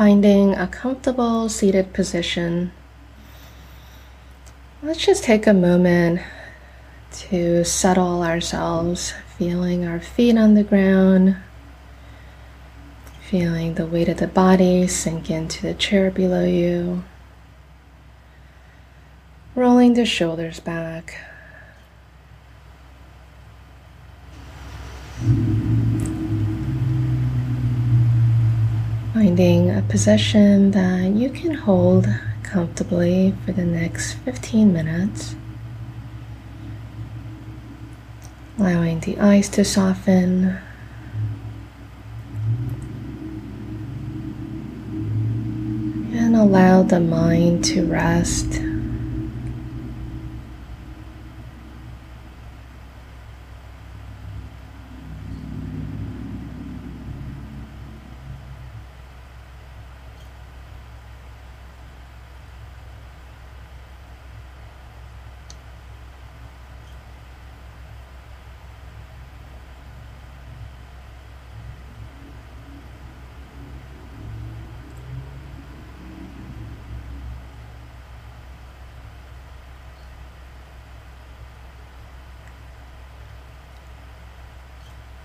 finding a comfortable seated position. Let's just take a moment to settle ourselves, feeling our feet on the ground, feeling the weight of the body sink into the chair below you, rolling the shoulders back. Finding a position that you can hold comfortably for the next 15 minutes. Allowing the eyes to soften. And allow the mind to rest.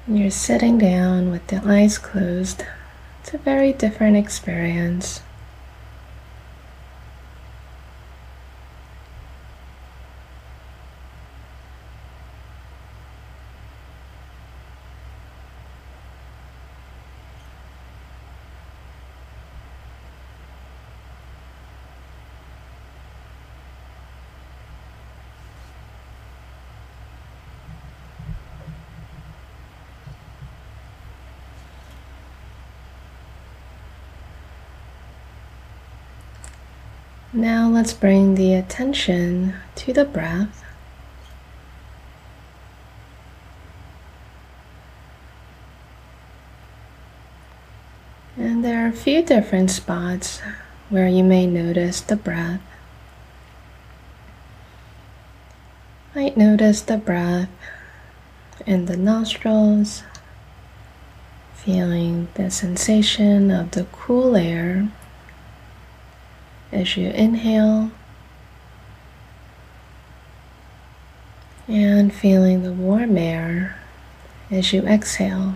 You're sitting down with the eyes closed. It's a very different experience. Now let's bring the attention to the breath. And there are a few different spots where you may notice the breath. Might notice the breath in the nostrils, feeling the sensation of the cool air as you inhale and feeling the warm air as you exhale.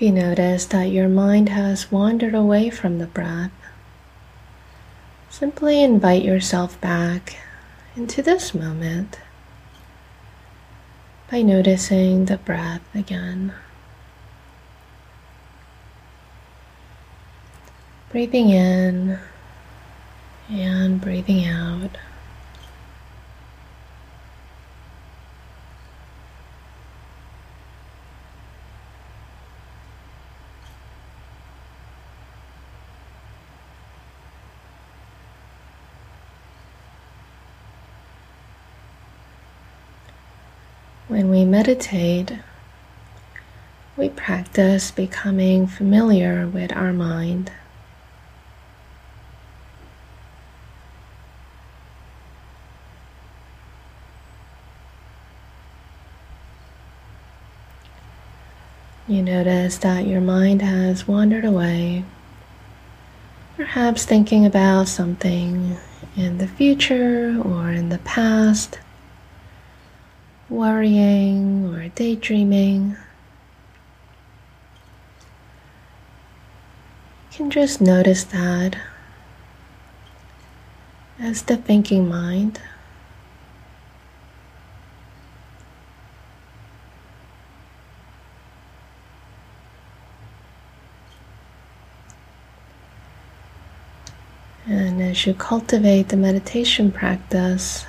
You notice that your mind has wandered away from the breath, simply invite yourself back into this moment by noticing the breath again. Breathing in and breathing out. When we meditate, we practice becoming familiar with our mind. You notice that your mind has wandered away, perhaps thinking about something in the future or in the past worrying or daydreaming. You can just notice that as the thinking mind. And as you cultivate the meditation practice,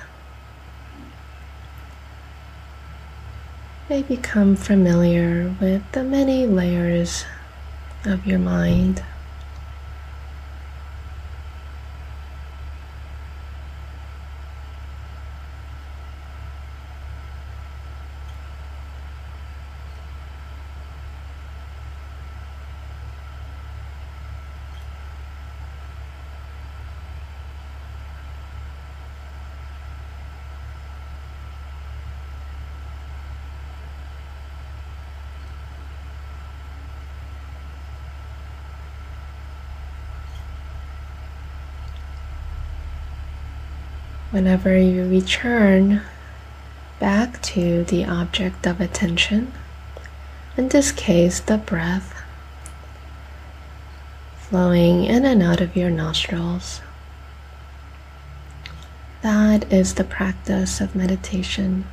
may become familiar with the many layers of your mind. Whenever you return back to the object of attention, in this case, the breath flowing in and out of your nostrils, that is the practice of meditation.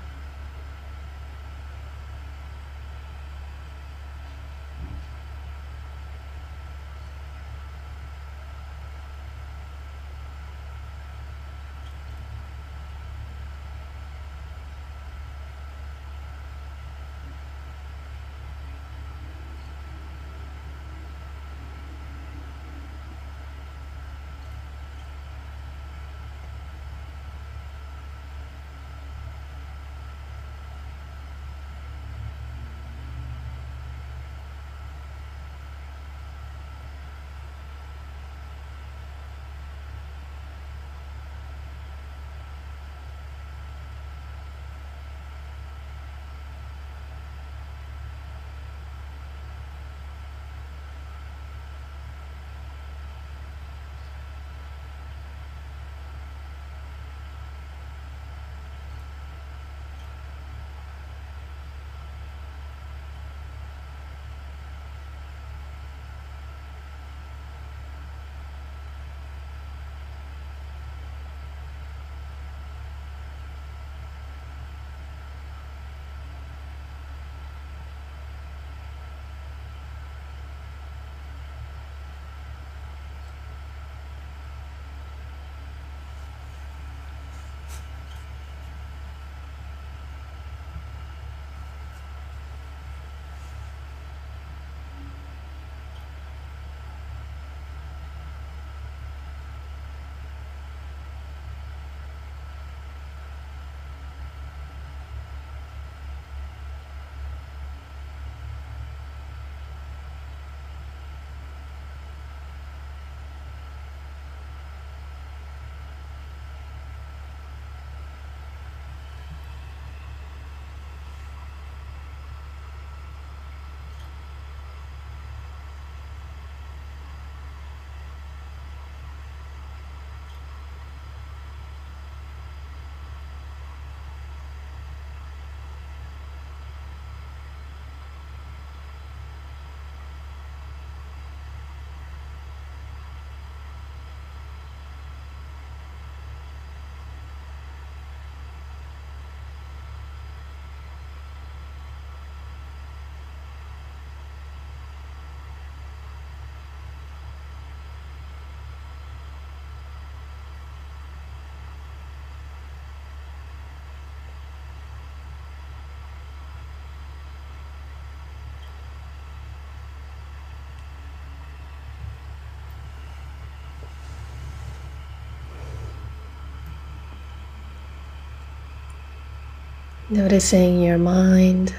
Noticing your mind.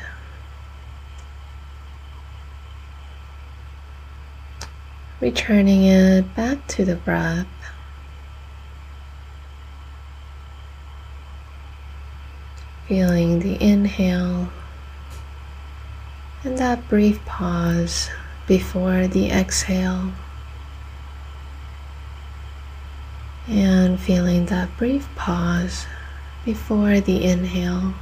Returning it back to the breath. Feeling the inhale and that brief pause before the exhale. And feeling that brief pause before the inhale.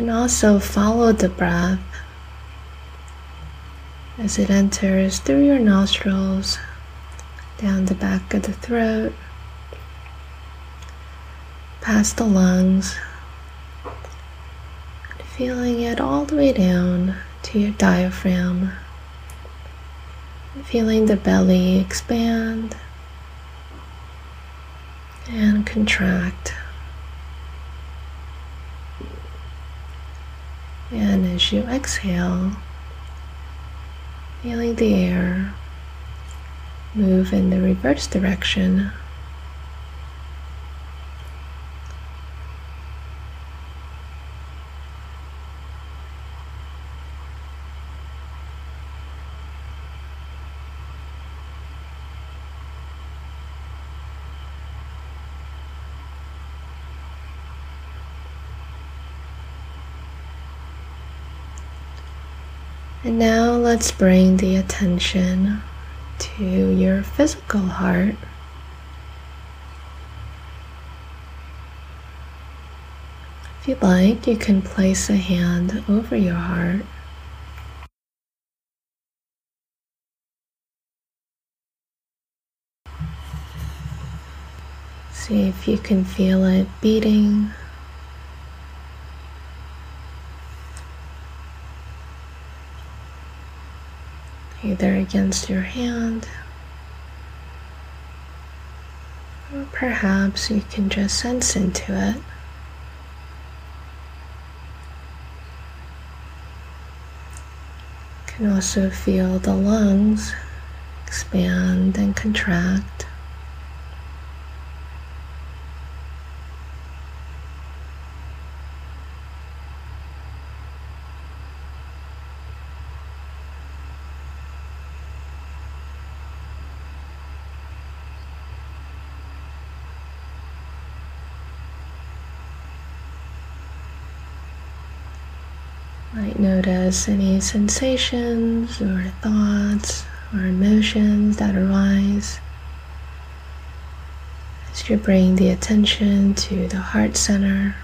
Can also follow the breath as it enters through your nostrils, down the back of the throat, past the lungs, feeling it all the way down to your diaphragm, feeling the belly expand and contract. And as you exhale, feeling the air move in the reverse direction And now let's bring the attention to your physical heart. If you'd like, you can place a hand over your heart. See if you can feel it beating. Either against your hand, or perhaps you can just sense into it. You can also feel the lungs expand and contract. Might notice any sensations or thoughts or emotions that arise as you bring the attention to the heart center.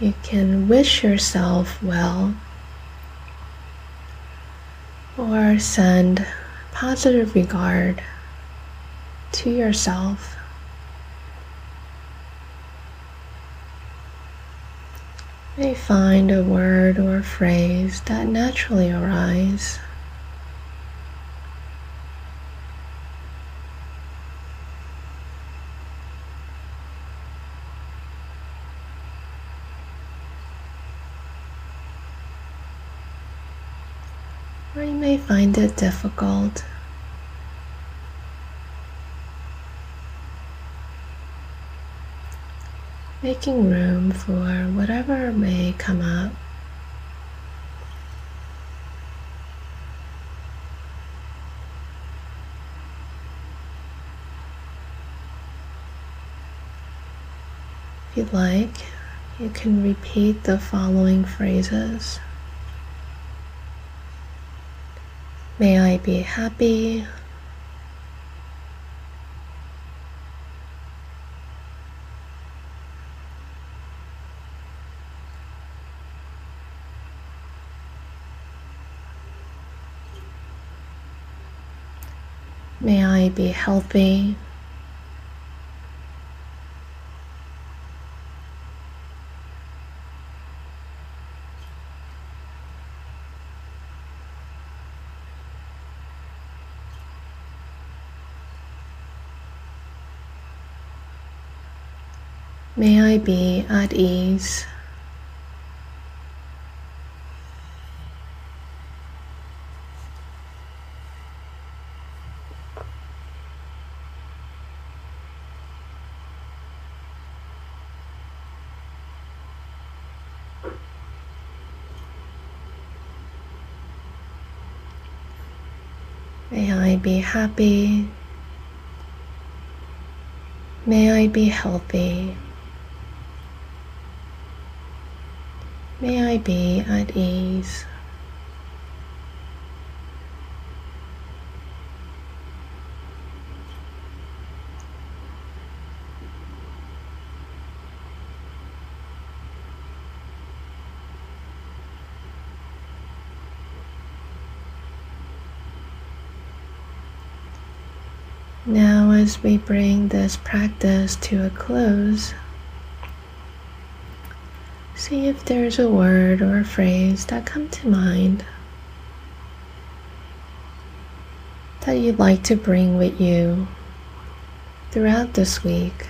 You can wish yourself well or send positive regard to yourself. You may find a word or phrase that naturally arise. Or you may find it difficult. Making room for whatever may come up. If you'd like, you can repeat the following phrases. May I be happy. May I be healthy. May I be at ease. May I be happy May I be healthy. May I be at ease. Now, as we bring this practice to a close, see if there's a word or a phrase that come to mind that you'd like to bring with you throughout this week.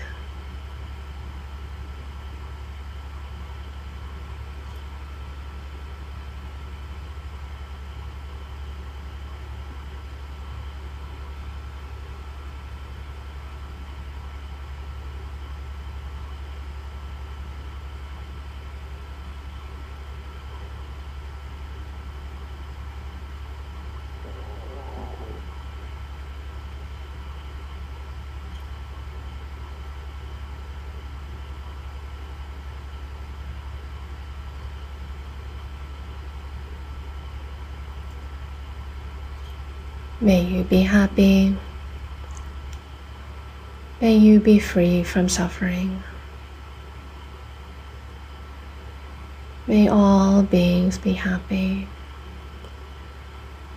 May you be happy. May you be free from suffering. May all beings be happy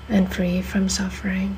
and free from suffering.